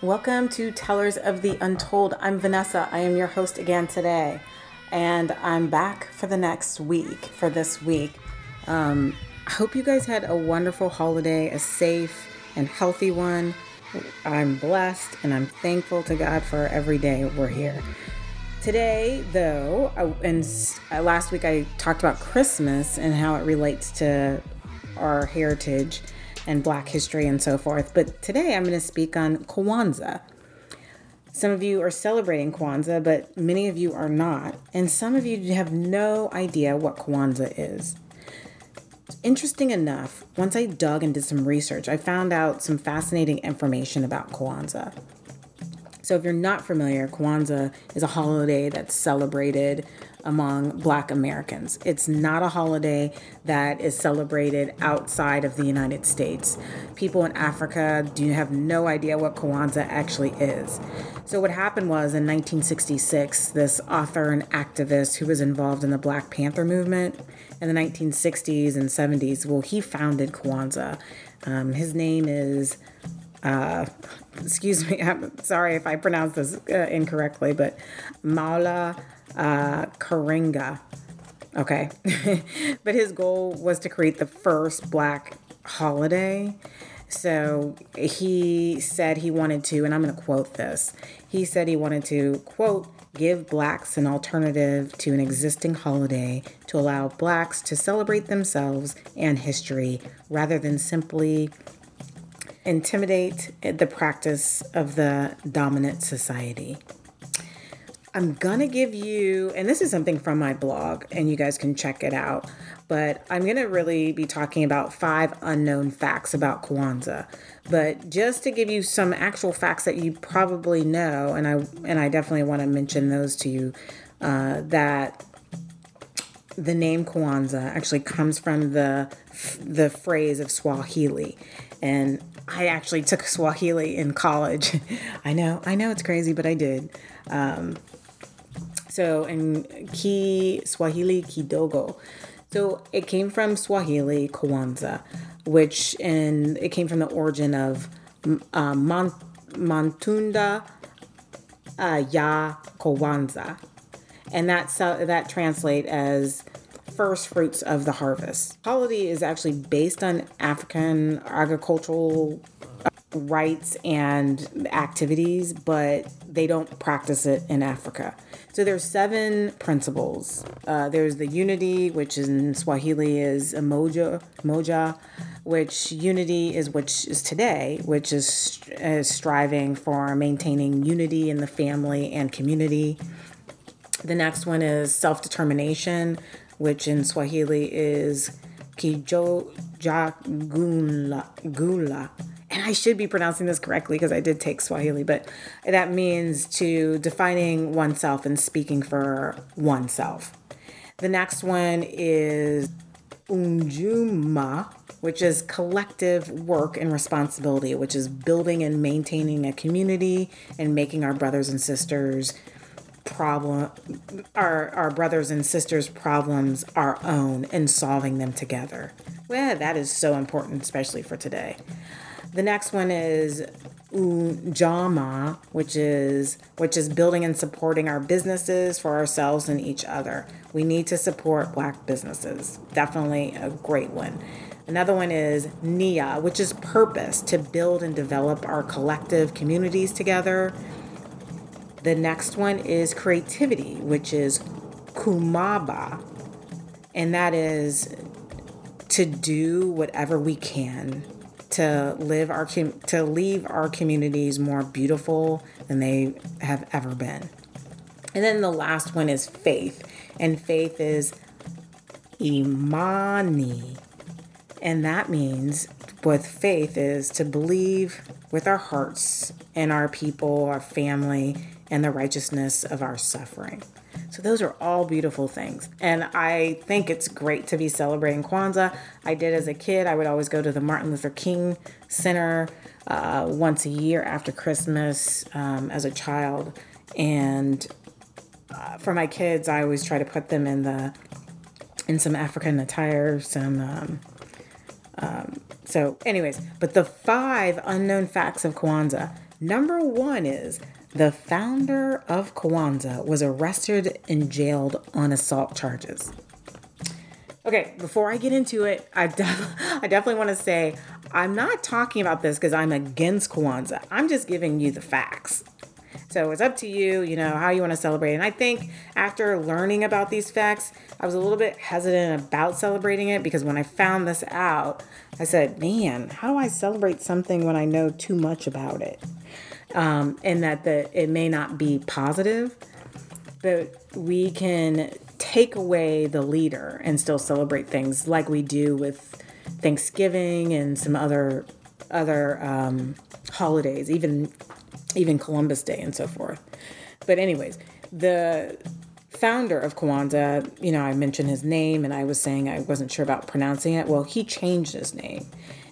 Welcome to Tellers of the Untold. I'm Vanessa. I am your host again today, and I'm back for the next week. For this week, um, I hope you guys had a wonderful holiday, a safe and healthy one. I'm blessed and I'm thankful to God for every day we're here. Today, though, and last week I talked about Christmas and how it relates to our heritage and Black history and so forth. But today I'm going to speak on Kwanzaa. Some of you are celebrating Kwanzaa, but many of you are not. And some of you have no idea what Kwanzaa is. Interesting enough, once I dug and did some research, I found out some fascinating information about Kwanzaa. So, if you're not familiar, Kwanzaa is a holiday that's celebrated among Black Americans. It's not a holiday that is celebrated outside of the United States. People in Africa do have no idea what Kwanzaa actually is. So, what happened was in 1966, this author and activist who was involved in the Black Panther movement in the 1960s and 70s, well, he founded Kwanzaa. Um, his name is uh, excuse me, I'm sorry if I pronounce this uh, incorrectly, but Maula uh, Karenga. Okay. but his goal was to create the first black holiday. So he said he wanted to, and I'm going to quote this. He said he wanted to, quote, give blacks an alternative to an existing holiday to allow blacks to celebrate themselves and history rather than simply intimidate the practice of the dominant society. I'm gonna give you, and this is something from my blog, and you guys can check it out. But I'm gonna really be talking about five unknown facts about Kwanzaa. But just to give you some actual facts that you probably know, and I and I definitely want to mention those to you, uh, that the name Kwanzaa actually comes from the the phrase of Swahili, and I actually took Swahili in college. I know, I know it's crazy, but I did. Um, so in Kiswahili Kidogo. So it came from Swahili Kwanzaa, which and it came from the origin of uh, Matunda uh, Ya Kwanzaa, and that that translate as first fruits of the harvest. Holiday is actually based on African agricultural rights and activities, but they don't practice it in Africa. So there's seven principles. Uh, there's the unity, which in Swahili is Umoja, moja, which unity is which is today, which is, is striving for maintaining unity in the family and community. The next one is self determination, which in Swahili is Kijo Gula, and I should be pronouncing this correctly because I did take Swahili, but that means to defining oneself and speaking for oneself. The next one is Unjuma, which is collective work and responsibility, which is building and maintaining a community and making our brothers and sisters problem our our brothers and sisters problems our own and solving them together. Well, that is so important especially for today. The next one is Ujamaa, which is which is building and supporting our businesses for ourselves and each other. We need to support black businesses. Definitely a great one. Another one is Nia, which is purpose to build and develop our collective communities together. The next one is creativity, which is Kuumba, and that is to do whatever we can to live our to leave our communities more beautiful than they have ever been. And then the last one is faith, and faith is imani, and that means with faith is to believe with our hearts and our people, our family, and the righteousness of our suffering. So those are all beautiful things. And I think it's great to be celebrating Kwanzaa. I did as a kid. I would always go to the Martin Luther King Center uh, once a year after Christmas um, as a child. And uh, for my kids, I always try to put them in the in some African attire, some um, um, so anyways, but the five unknown facts of Kwanzaa Number one is the founder of Kwanzaa was arrested and jailed on assault charges. Okay, before I get into it, I, def- I definitely want to say I'm not talking about this because I'm against Kwanzaa. I'm just giving you the facts. So it's up to you, you know, how you want to celebrate. And I think after learning about these facts, I was a little bit hesitant about celebrating it because when I found this out, I said, man, how do I celebrate something when I know too much about it? Um, and that the, it may not be positive, but we can take away the leader and still celebrate things like we do with Thanksgiving and some other other um, holidays, even even Columbus Day and so forth. But anyways, the founder of Kwanzaa, you know, I mentioned his name and I was saying I wasn't sure about pronouncing it. Well, he changed his name.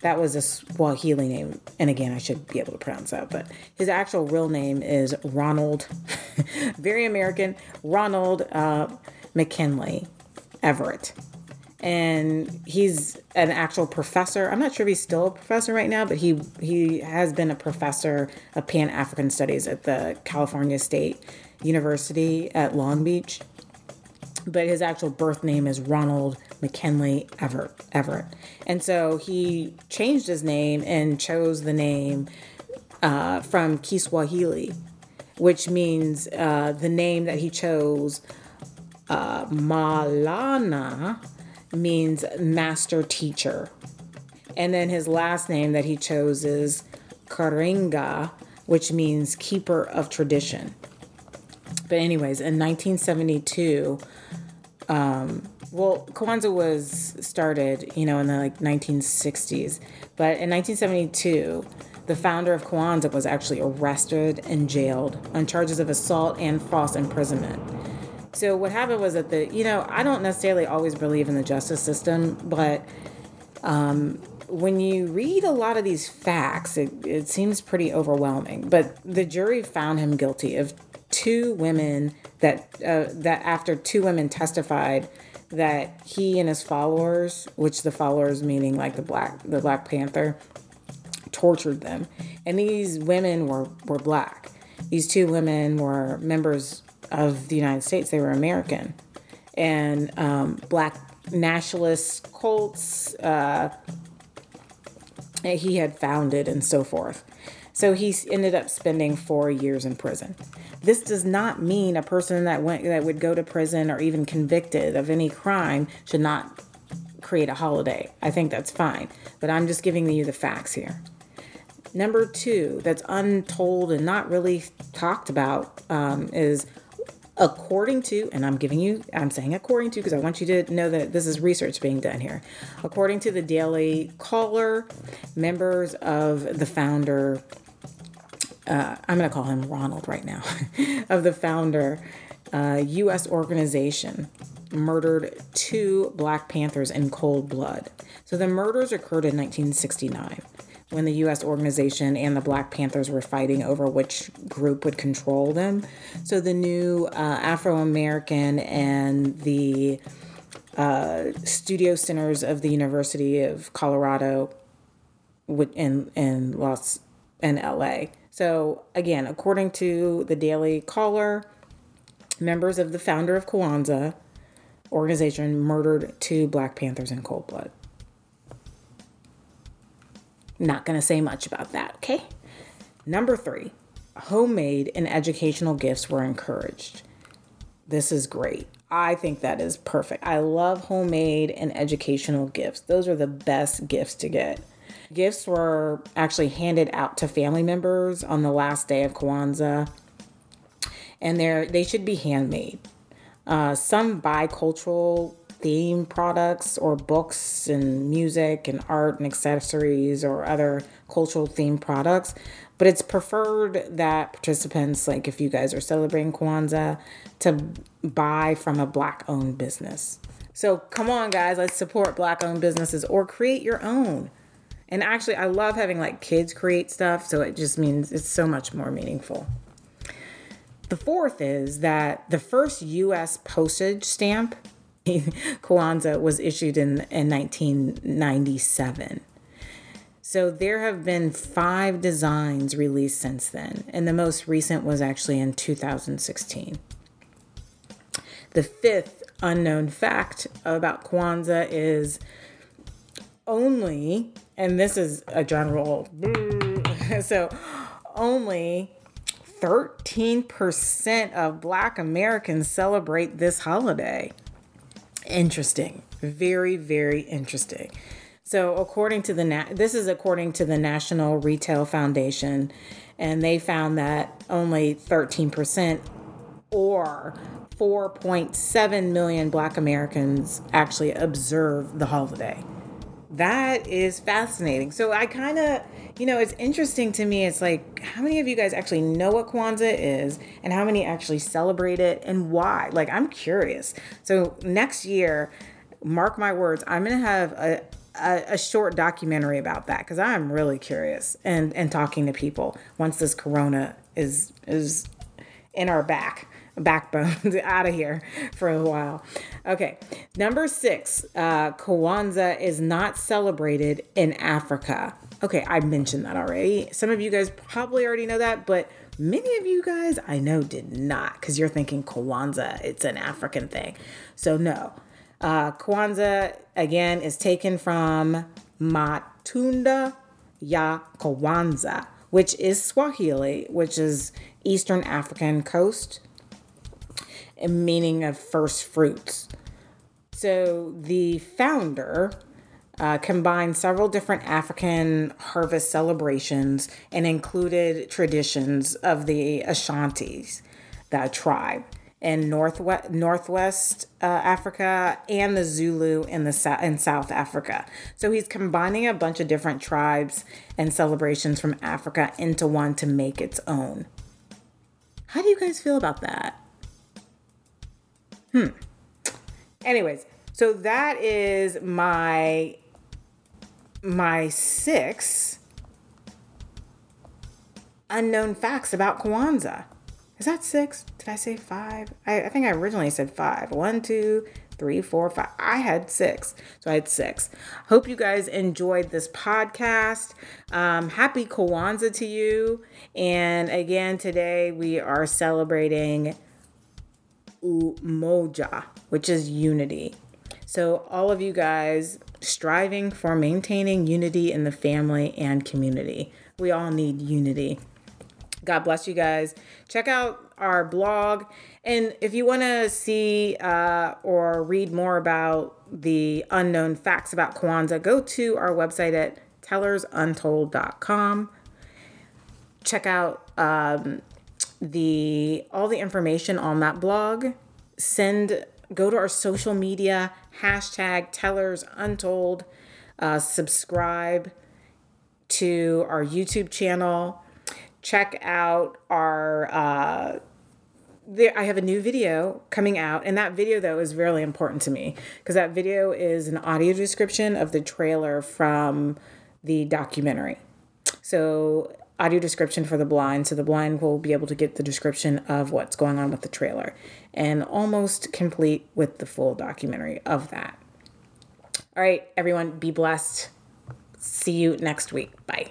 That was a Swahili name. And again, I should be able to pronounce that, but his actual real name is Ronald, very American, Ronald uh, McKinley Everett. And he's an actual professor. I'm not sure if he's still a professor right now, but he he has been a professor of Pan African Studies at the California State University at Long Beach. But his actual birth name is Ronald McKinley Everett. Everett. And so he changed his name and chose the name uh, from Kiswahili, which means uh, the name that he chose uh, Malana means master teacher. And then his last name that he chose is Karenga, which means keeper of tradition. But, anyways, in 1972, um, well, Kwanzaa was started, you know, in the like 1960s. But in 1972, the founder of Kwanzaa was actually arrested and jailed on charges of assault and false imprisonment. So what happened was that the you know I don't necessarily always believe in the justice system, but um, when you read a lot of these facts, it, it seems pretty overwhelming. But the jury found him guilty of two women that uh, that after two women testified that he and his followers, which the followers meaning like the black the Black Panther, tortured them, and these women were were black. These two women were members of the United States. They were American. And um, black nationalist cults uh, he had founded and so forth. So he ended up spending four years in prison. This does not mean a person that went that would go to prison or even convicted of any crime should not create a holiday. I think that's fine, but I'm just giving you the facts here. Number two, that's untold and not really talked about, um, is according to, and I'm giving you, I'm saying according to because I want you to know that this is research being done here. According to the Daily Caller, members of the founder, uh, I'm going to call him Ronald right now, of the founder, uh, U.S. organization murdered two Black Panthers in cold blood. So the murders occurred in 1969 when the U.S. organization and the Black Panthers were fighting over which group would control them. So the new uh, Afro American and the uh, studio centers of the University of Colorado in in Los in LA. So again, according to the Daily Caller, members of the founder of Kwanzaa organization murdered two Black Panthers in cold blood. Not going to say much about that, okay? Number three, homemade and educational gifts were encouraged. This is great. I think that is perfect. I love homemade and educational gifts. Those are the best gifts to get. Gifts were actually handed out to family members on the last day of Kwanzaa, and they they should be handmade. Uh, some bicultural theme products or books and music and art and accessories or other cultural themed products. But it's preferred that participants, like if you guys are celebrating Kwanzaa, to buy from a black owned business. So come on, guys, let's support black owned businesses or create your own. And actually, I love having like kids create stuff, so it just means it's so much more meaningful. The fourth is that the first US postage stamp Kwanzaa was issued in, in 1997. So there have been five designs released since then, and the most recent was actually in 2016. The fifth unknown fact about Kwanzaa is only, and this is a general, so only 13% of Black Americans celebrate this holiday. Interesting. Very, very interesting. So, according to the Na- this is according to the National Retail Foundation, and they found that only 13% or 4.7 million Black Americans actually observe the holiday. That is fascinating. So, I kind of you know, it's interesting to me. It's like, how many of you guys actually know what Kwanzaa is and how many actually celebrate it and why? Like, I'm curious. So, next year, mark my words, I'm going to have a, a, a, short documentary about that because I'm really curious and, and talking to people once this corona is, is in our back backbone out of here for a while. Okay, number six, uh, Kwanzaa is not celebrated in Africa. Okay, I mentioned that already. Some of you guys probably already know that, but many of you guys I know did not because you're thinking Kwanzaa, it's an African thing. So, no. Uh, Kwanzaa, again, is taken from Matunda ya Kwanzaa, which is Swahili, which is Eastern African coast, meaning of first fruits. So, the founder, uh, combined several different African harvest celebrations and included traditions of the Ashantis, the tribe in northwest northwest uh, Africa and the Zulu in the in South Africa. So he's combining a bunch of different tribes and celebrations from Africa into one to make its own. How do you guys feel about that? Hmm. Anyways, so that is my my six unknown facts about Kwanzaa. Is that six? Did I say five? I, I think I originally said five. One, two, three, four, five. I had six. So I had six. Hope you guys enjoyed this podcast. Um, happy Kwanzaa to you. And again, today we are celebrating Umoja, which is unity. So, all of you guys striving for maintaining unity in the family and community. We all need unity. God bless you guys. Check out our blog. And if you want to see uh, or read more about the unknown facts about Kwanzaa, go to our website at tellersuntold.com. Check out um, the all the information on that blog. Send go to our social media hashtag tellers untold uh, subscribe to our youtube channel check out our uh, there, I have a new video coming out, and that video though is really important to me because that video is an audio description of the trailer from the documentary. So audio description for the blind so the blind will be able to get the description of what's going on with the trailer and almost complete with the full documentary of that. All right, everyone, be blessed. See you next week. Bye.